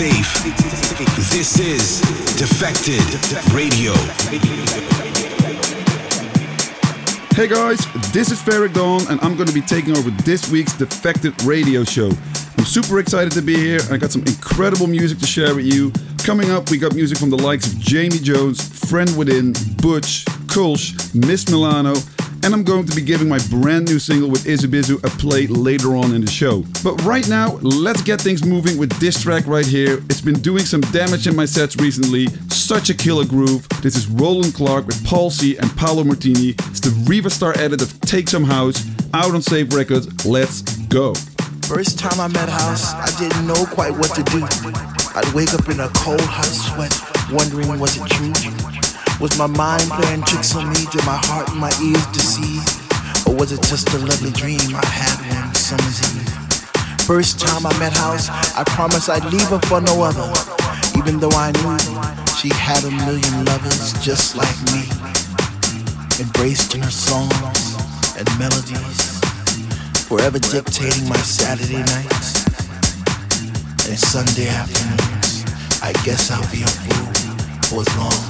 safe. This is Defected Radio. Hey guys, this is Ferreck Dawn, and I'm going to be taking over this week's Defected Radio show. I'm super excited to be here, and I got some incredible music to share with you. Coming up, we got music from the likes of Jamie Jones, Friend Within, Butch, Kolsch, Myst Milano, and I'm going to be giving my brand new single with Izzy Bizu a play later on in the show. But right now, let's get things moving with this track right here. It's been doing some damage in my sets recently, such a killer groove. This is Roland Clark with Paul C and Paolo Martini. It's the Riva Starr edit of Take Some House, out on Saved Records. Let's go. First time I met House, I didn't know quite what to do. I'd wake up in a cold, hot sweat, wondering was it true? Was my mind playing tricks on me? Did my heart and my ears deceive? Or was it just a lovely dream I had one summer's eve? First time I met House, I promised I'd leave her for no other. Even though I knew she had a million lovers just like me. Embraced in her songs and melodies, forever dictating my Saturday nights and Sunday afternoons. I guess I'll be a fool for as long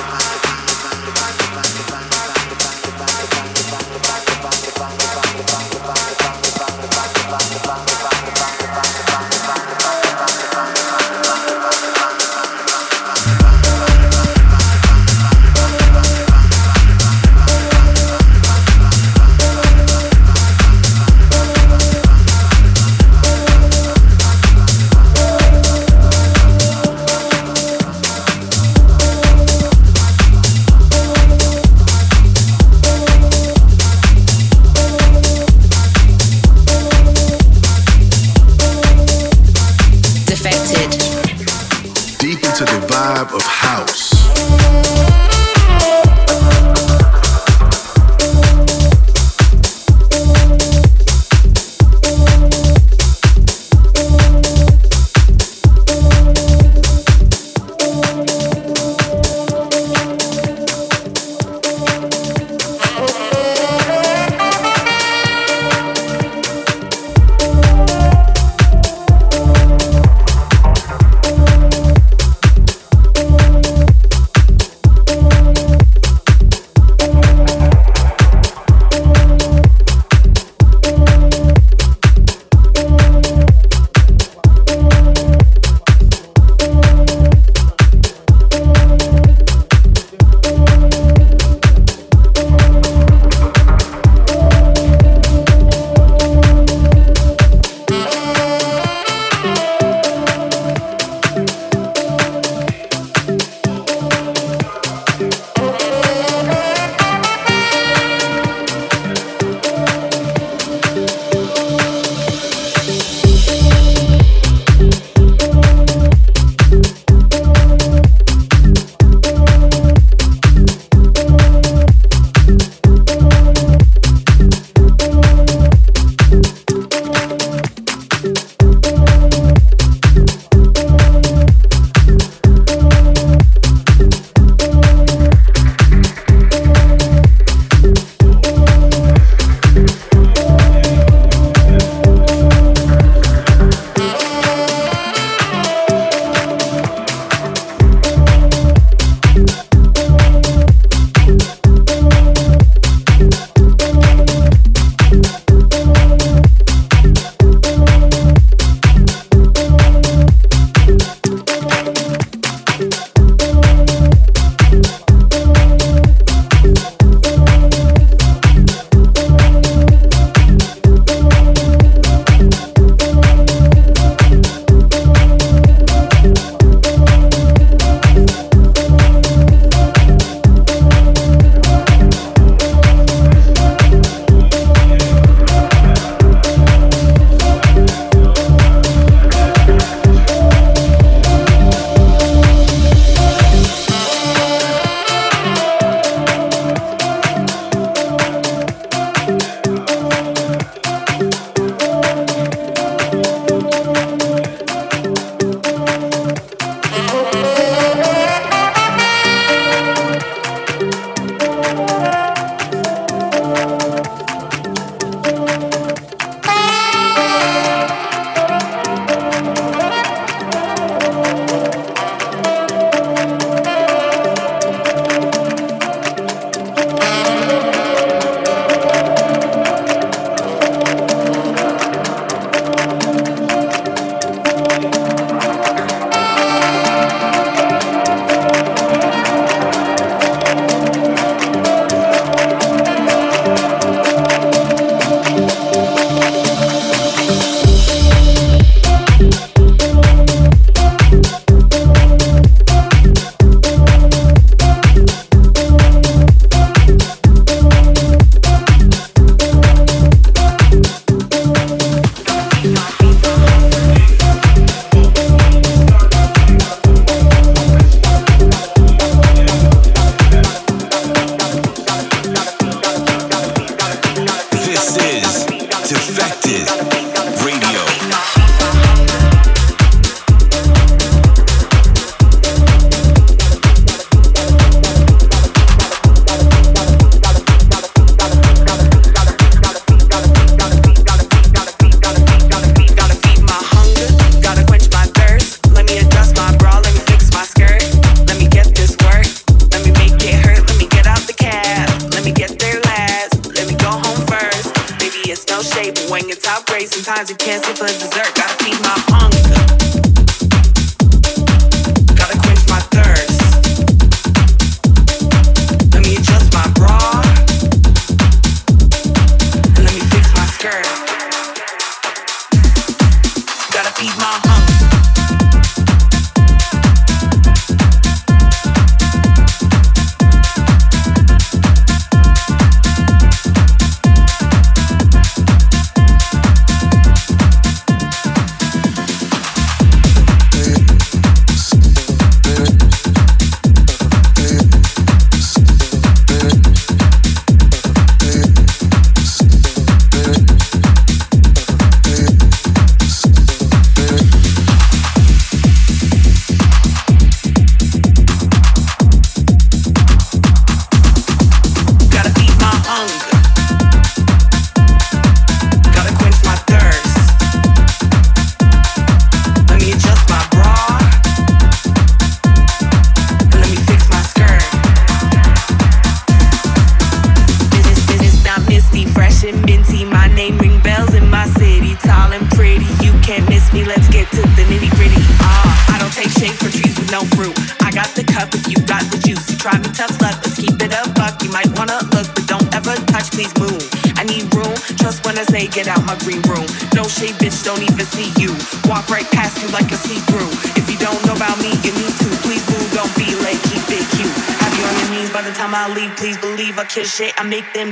shit. I make them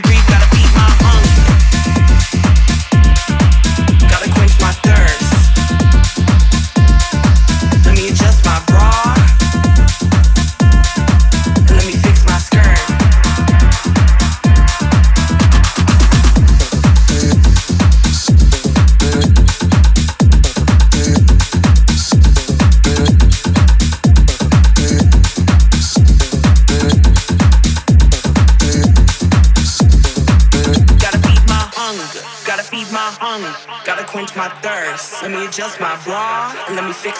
let me fix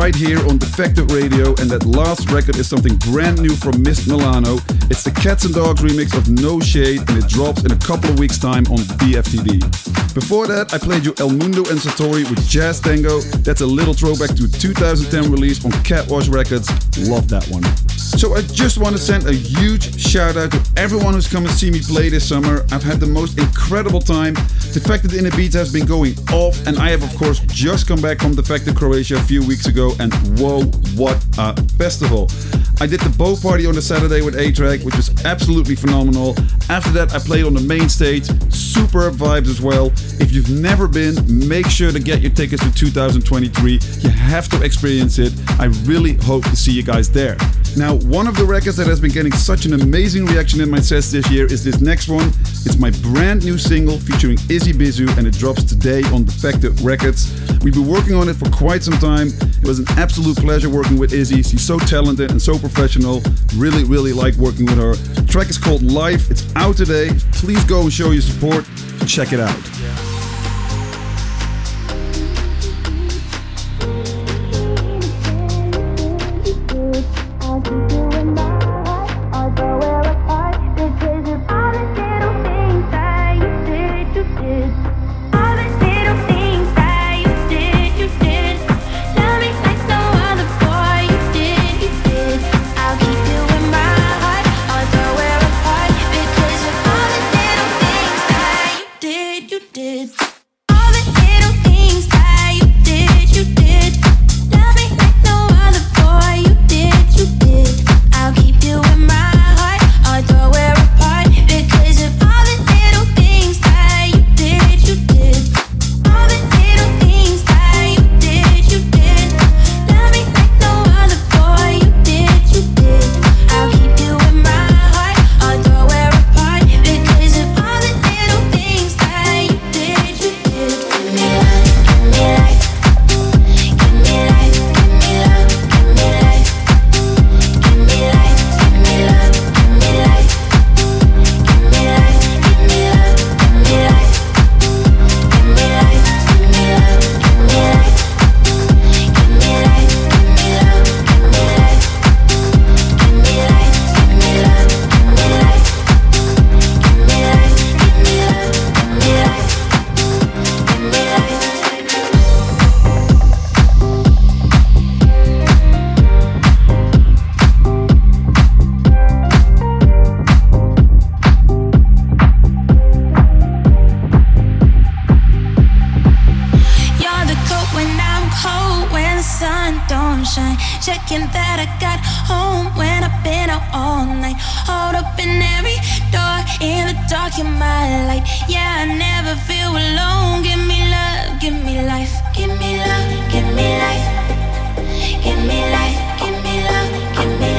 right here on Defected Radio, and that last record is something brand new from Myst Milano. It's the Catz N Dogz remix of No Shade, and it drops in a couple of weeks' time on DFTD. Before that, I played you El Mundo and Satori with Jazz Tango. That's a little throwback to 2010 release on Catwash Records. Love that one. So I just want to send a huge shout out to everyone who's come and see me play this summer. I've had the most incredible time. Defected in Ibiza has been going off, and I have of course just come back from Defected Croatia a few weeks ago, and whoa, what a festival! I did the bow party on the Saturday with A-Trak, which was absolutely phenomenal. After that, I played on the main stage, superb vibes as well. If you've never been, make sure to get your tickets to 2023. You have to experience it. I really hope to see you guys there. Now, one of the records that has been getting such an amazing reaction in my sets this year is this next one. It's my brand new single featuring Izzy Bizu, and it drops today on Defected Records. We've been working on it for quite some time. It was an absolute pleasure working with Izzy. She's so talented and so professional. Really, really like working with her. The track is called Life. It's out today. Please go and show your support. Check it out. My light. Yeah, I never feel alone. Give me love, give me life, give me love, give me life, give me life, give me love, give me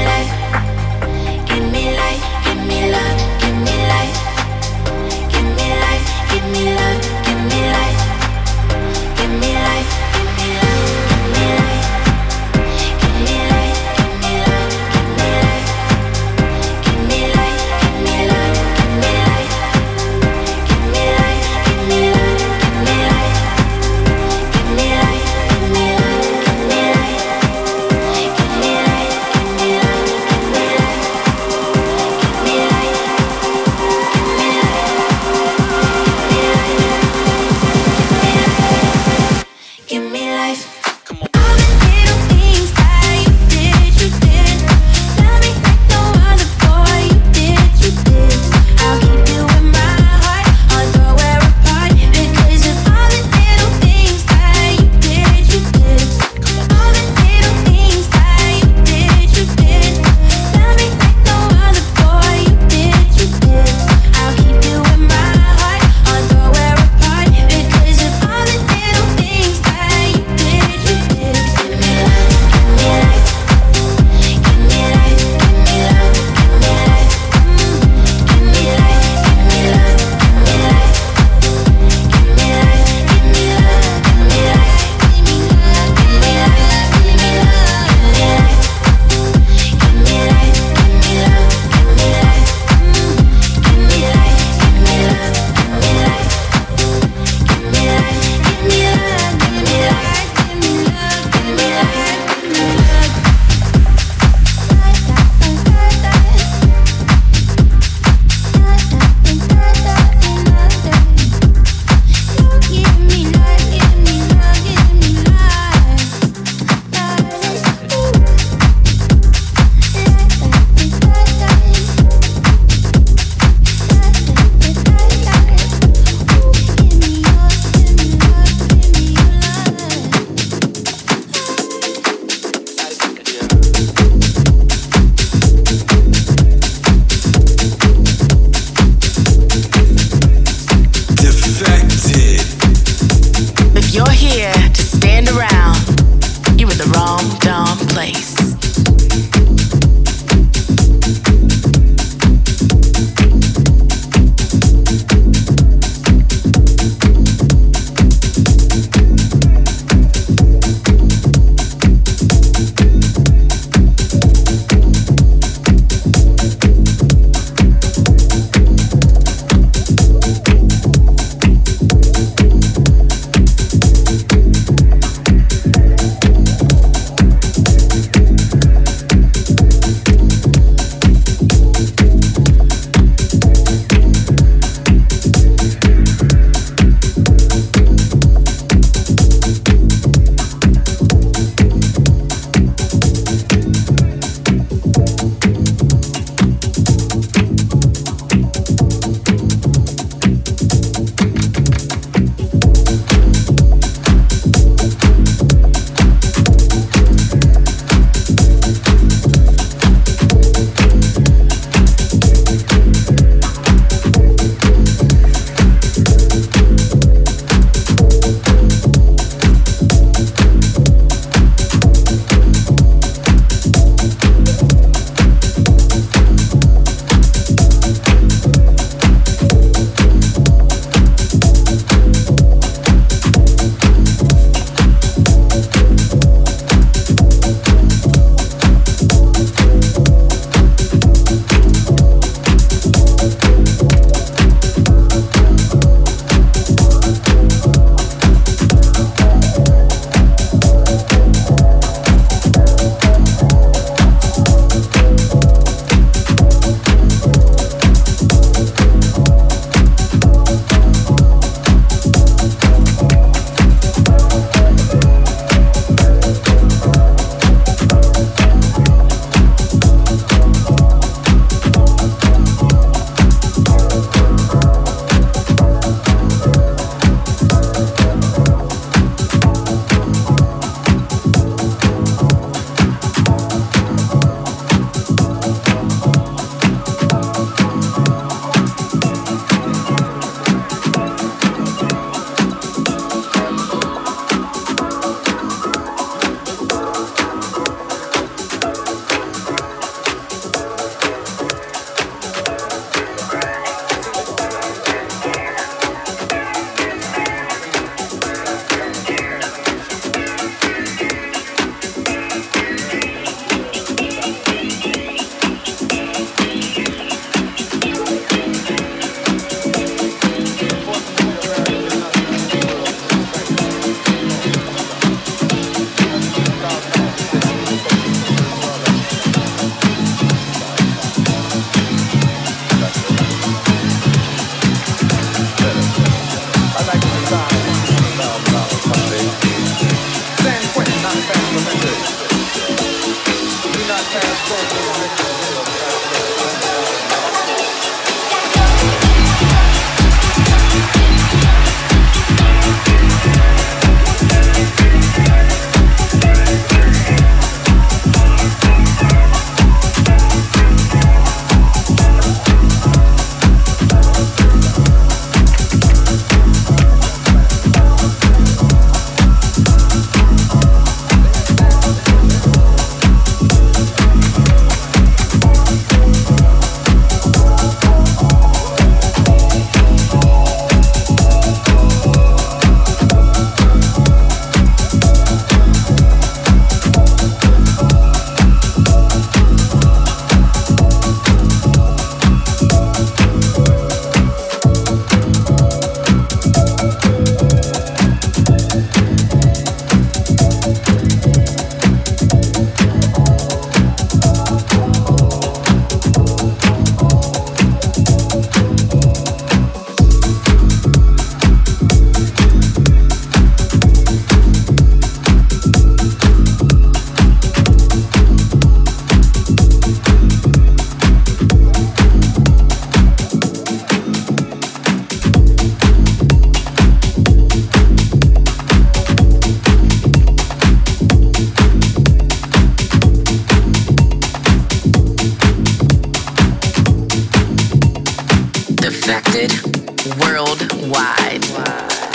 Worldwide.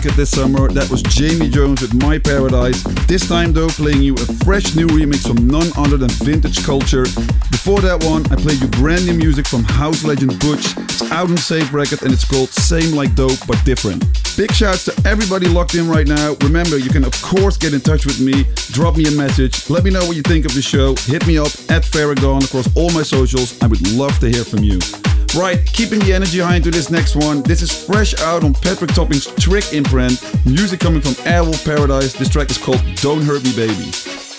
Record this summer. That was Jamie Jones with My Paradise. This time, though, playing you a fresh new remix from none other than Vintage Culture. Before that one, I played you brand new music from house legend Butch. It's out on Saved Record and it's called Same Like Dope But Different. Big shouts to everybody locked in right now. Remember, you can of course get in touch with me, drop me a message, let me know what you think of the show, hit me up at Ferreck Dawn across all my socials. I would love to hear from you. Right, keeping the energy high into this next one. This is fresh out on Patrick Topping's Trick imprint. Music coming from Airwolf Paradise. This track is called Don't Hurt Me Baby.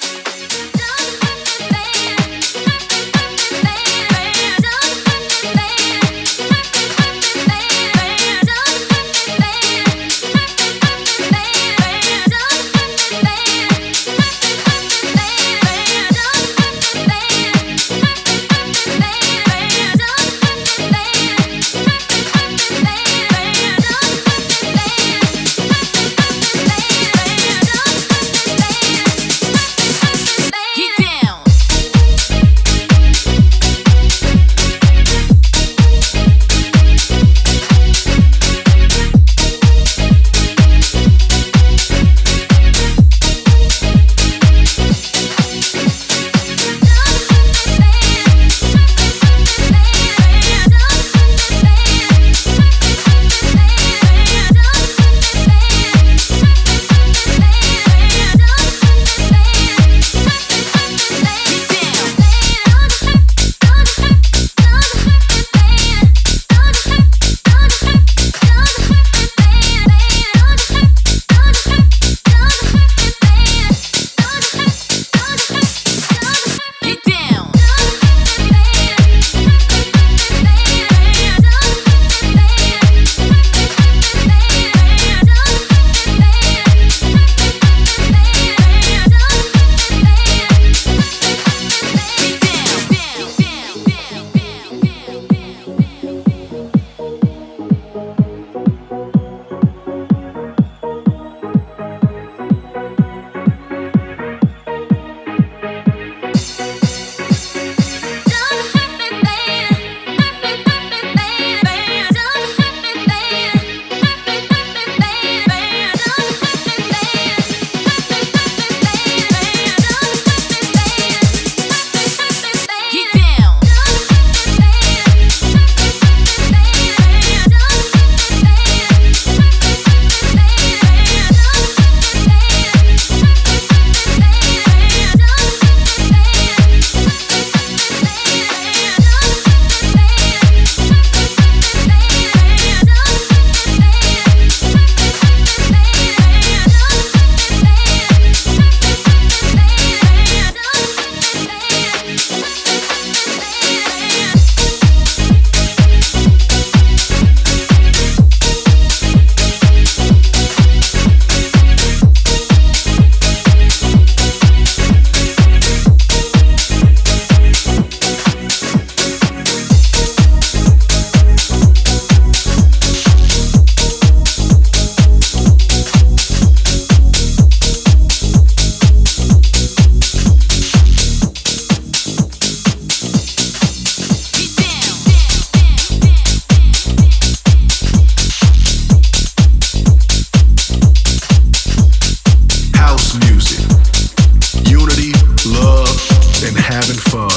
Having fun.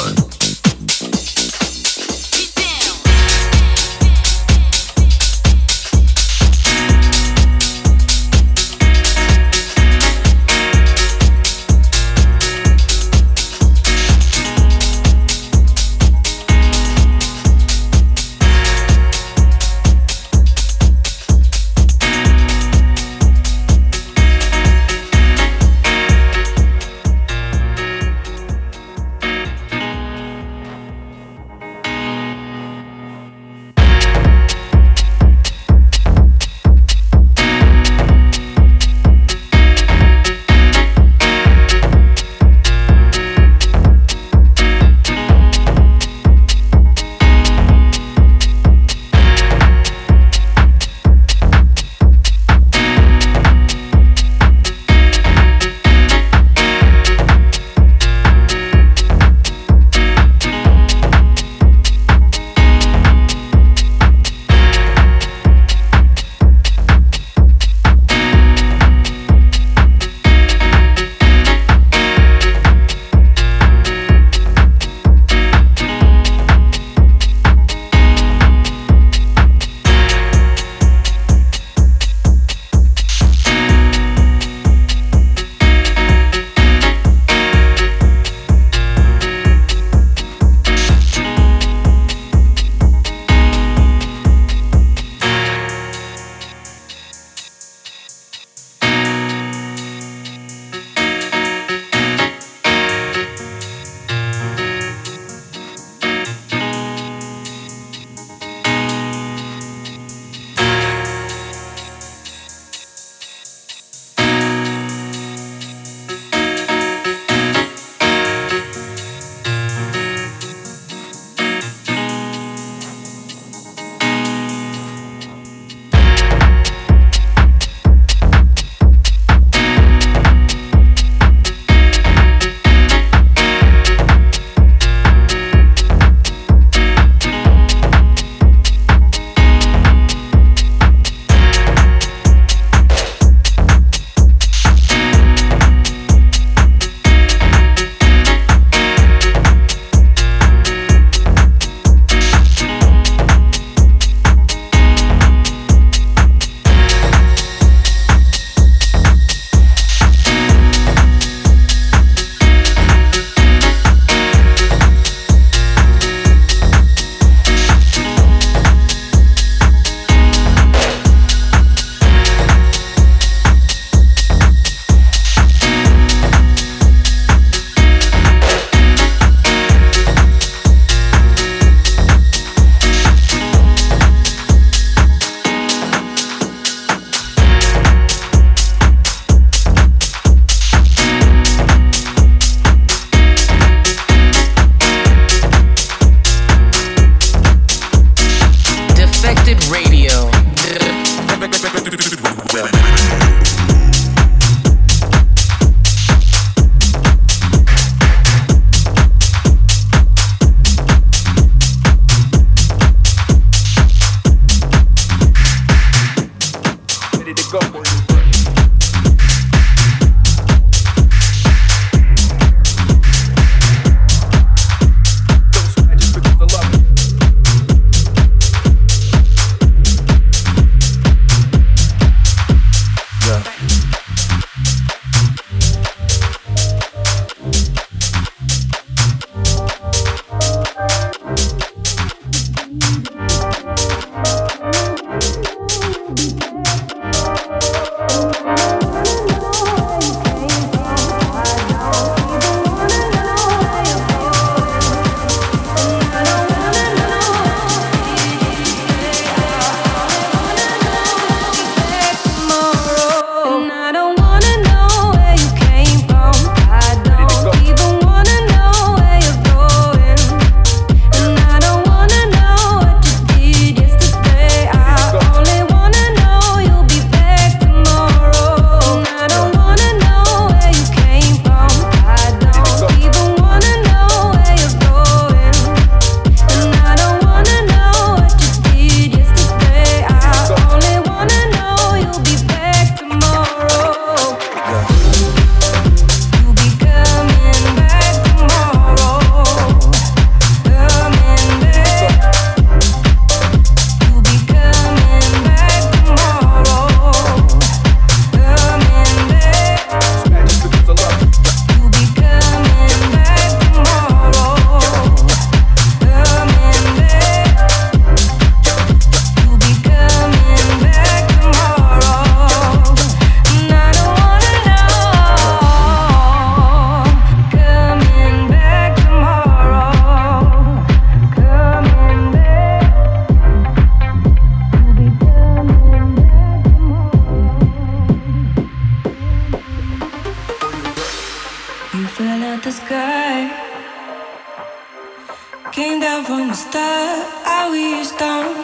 I.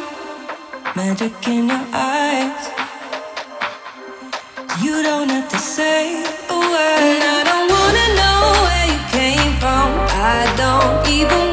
Magic in your eyes. You don't have to say a word. I don't wanna know where you came from. I don't even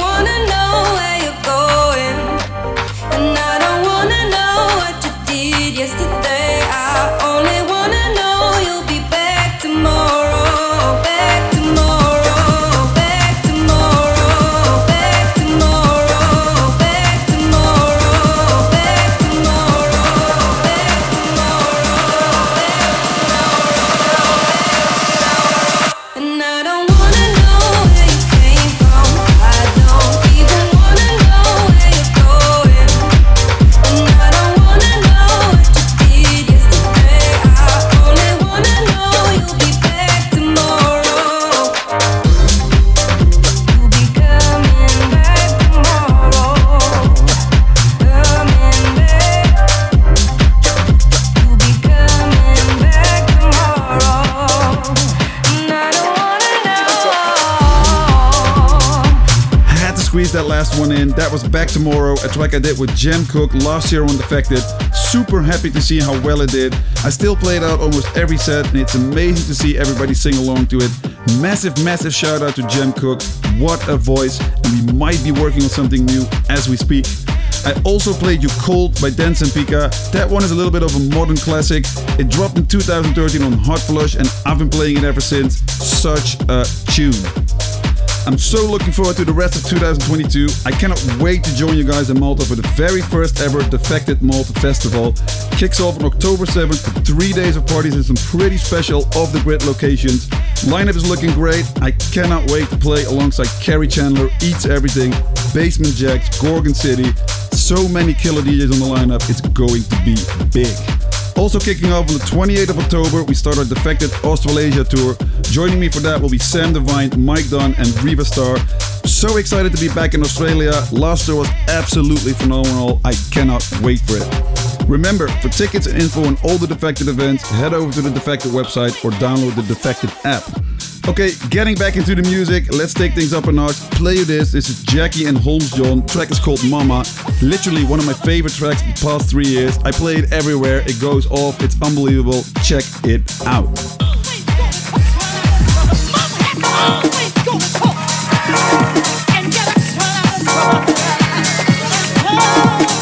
squeeze that last one in. That was Back Tomorrow, a track I did with Jem Cooke last year on Defected. Super happy to see how well it did. I still play it out almost every set, and it's amazing to see everybody sing along to it. Massive, massive shout out to Jem Cooke. What a voice, and we might be working on something new as we speak. I also played You Colt by Dense and Pika. That one is a little bit of a modern classic. It dropped in 2013 on Hotflush, and I've been playing it ever since. Such a tune. I'm so looking forward to the rest of 2022. I cannot wait to join you guys in Malta for the very first ever Defected Malta Festival. Kicks off on October 7th for three days of parties in some pretty special off the grid locations. Lineup is looking great. I cannot wait to play alongside Kerri Chandler, Eats Everything, Basement Jaxx, Gorgon City. So many killer DJs on the lineup. It's going to be big. Also kicking off on the 28th of October, we start our Defected Australasia tour. Joining me for that will be Sam Divine, Mike Dunn, and Riva Starr. So excited to be back in Australia. Last tour was absolutely phenomenal. I cannot wait for it. Remember, for tickets and info on all the Defected events, head over to the Defected website or download the Defected app. Okay, getting back into the music, let's take things up a notch. Play you this. This is Jacky and Holmes John. Track is called Mumma. Literally one of my favorite tracks in the past three years. I play it everywhere. It goes off. It's unbelievable. Check it out. Somebody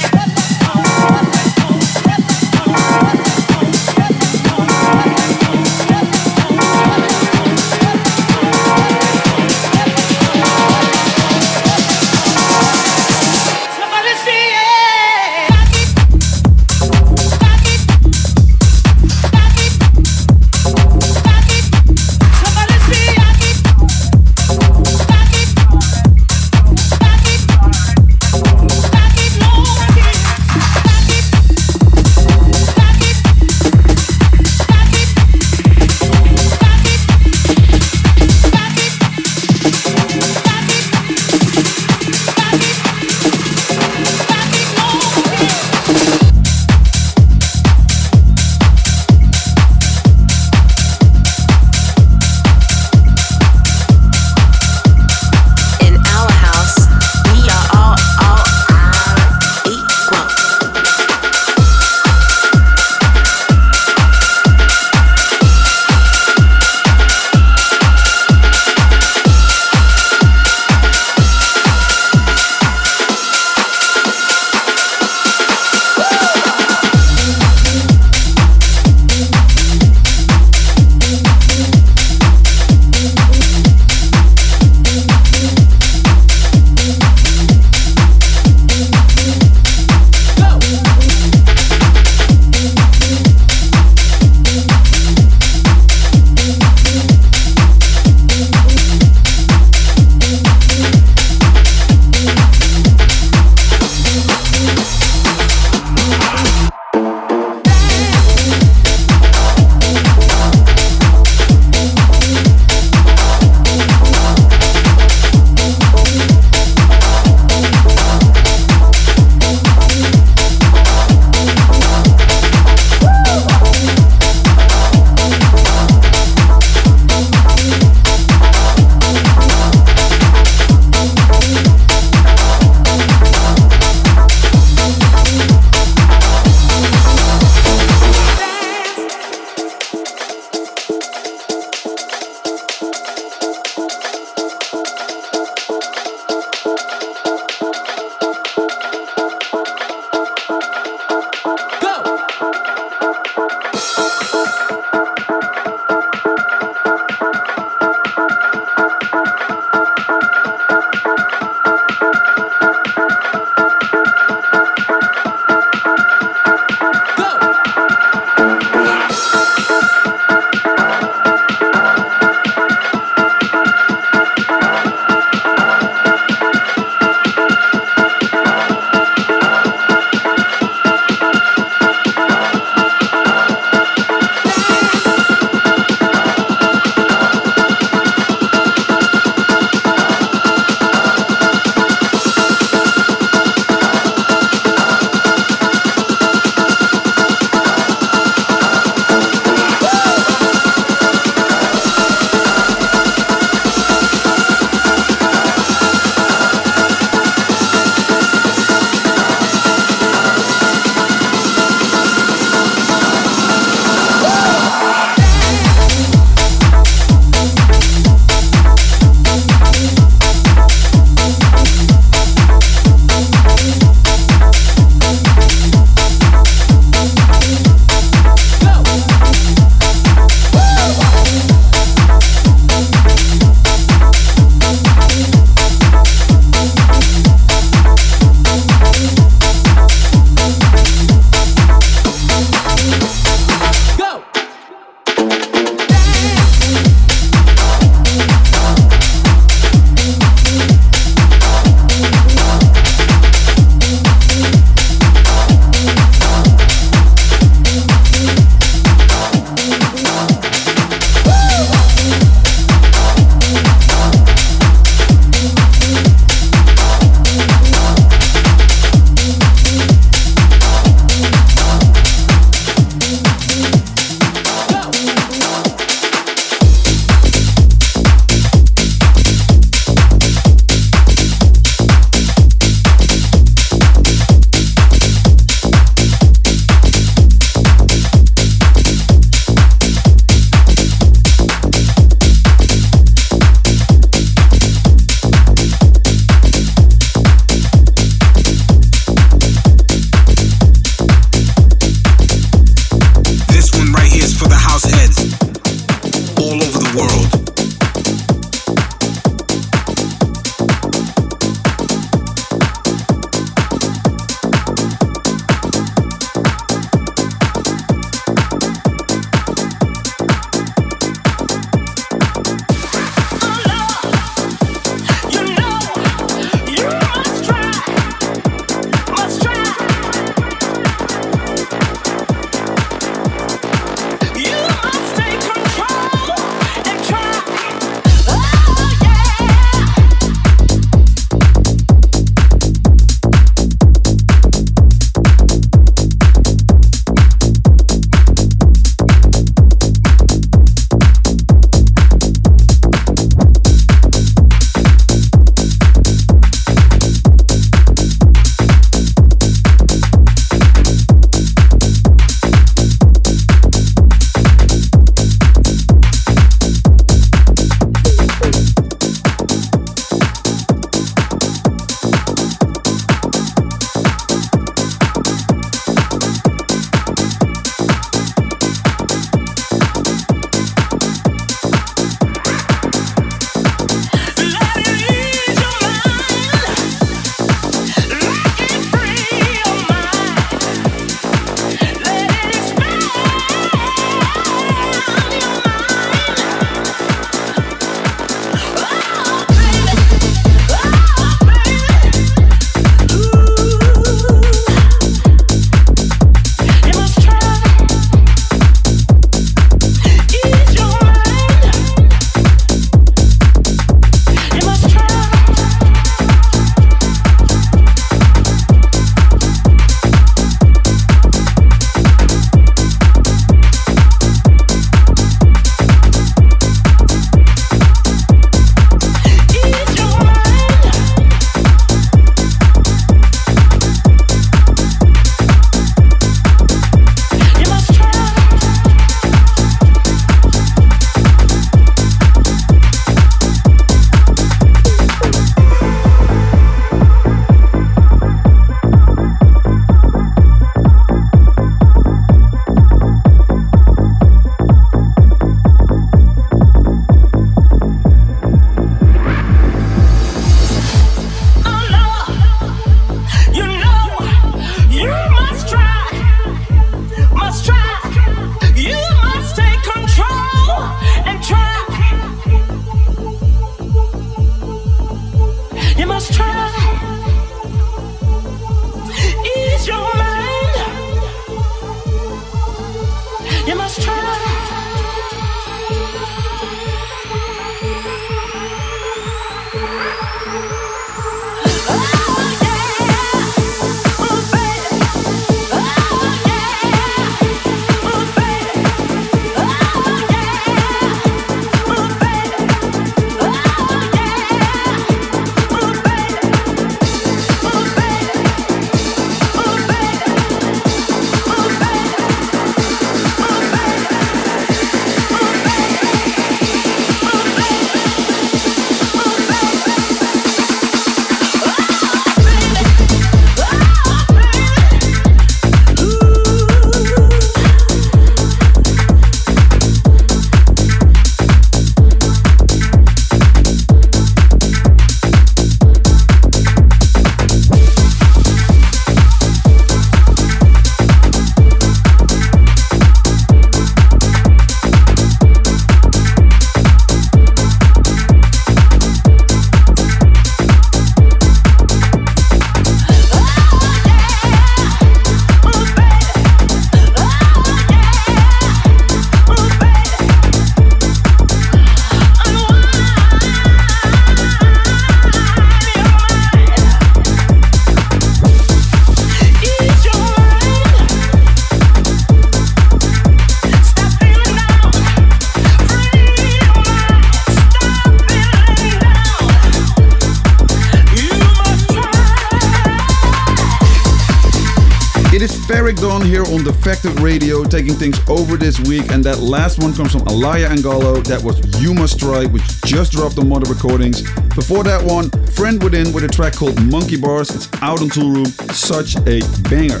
Defected Radio, taking things over this week. And that last one comes from Alaia and Gallo. That was You Must Try, which just dropped on Mother Recordings. Before that one, Friend Within with a track called Monkey Bars. It's out on Toolroom. Such a banger.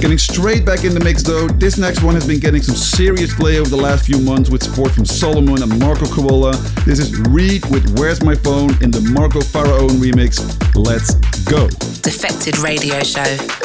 Getting straight back in the mix though, this next one has been getting some serious play over the last few months with support from Solomun and Marco Carola. This is R.E.A.D with Where's My Phone in the Marco Faraone remix. Let's go. Defected Radio Show.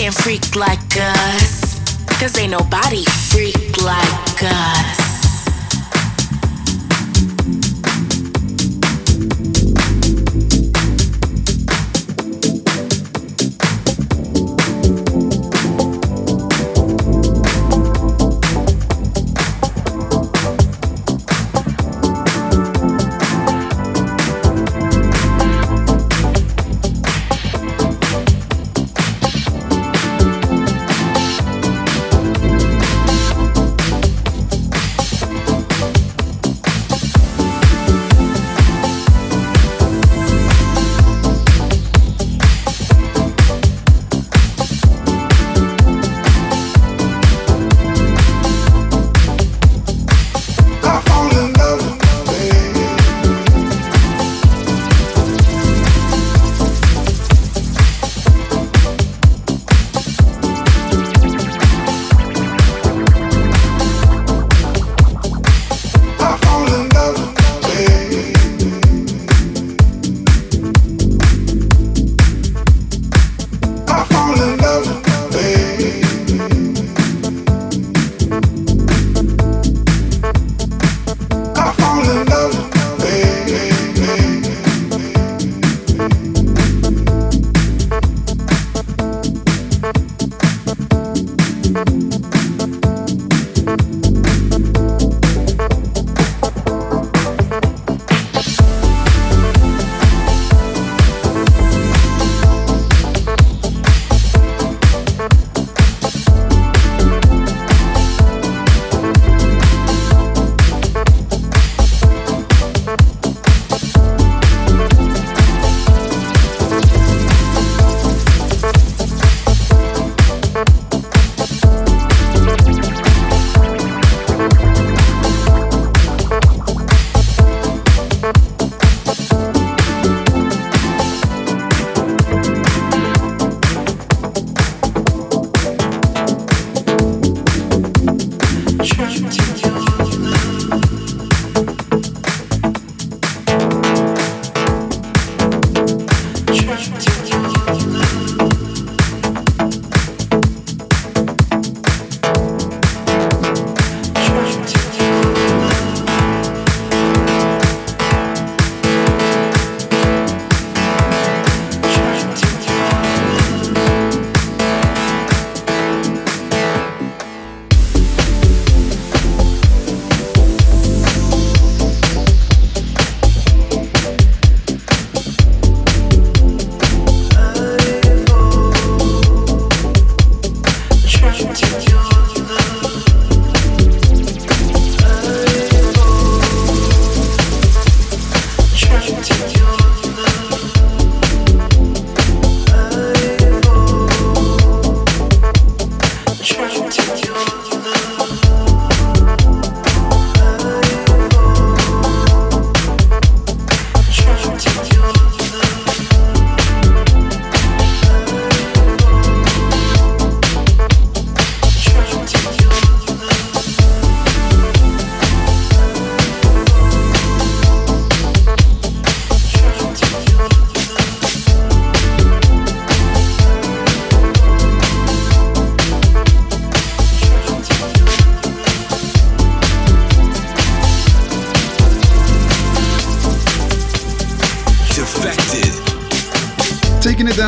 can't freak like us. Cause ain't nobody freak like us.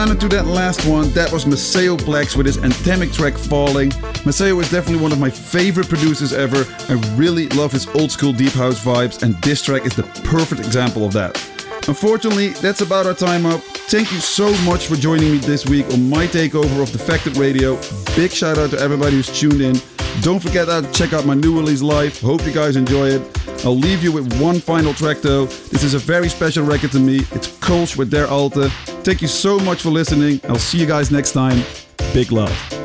That last one, that was Maceo Plex with his anthemic track Falling. Maceo is definitely one of my favorite producers ever. I really love his old school deep house vibes, and this track is the perfect example of that. Unfortunately, that's about our time up. Thank you so much for joining me this week on my takeover of Defected Radio. Big shout out to everybody who's tuned in. Don't forget to check out my new release Life. Hope you guys enjoy it. I'll leave you with one final track though. This is a very special record to me. It's Kolsch with Der Alte. Thank you so much for listening. I'll see you guys next time. Big love.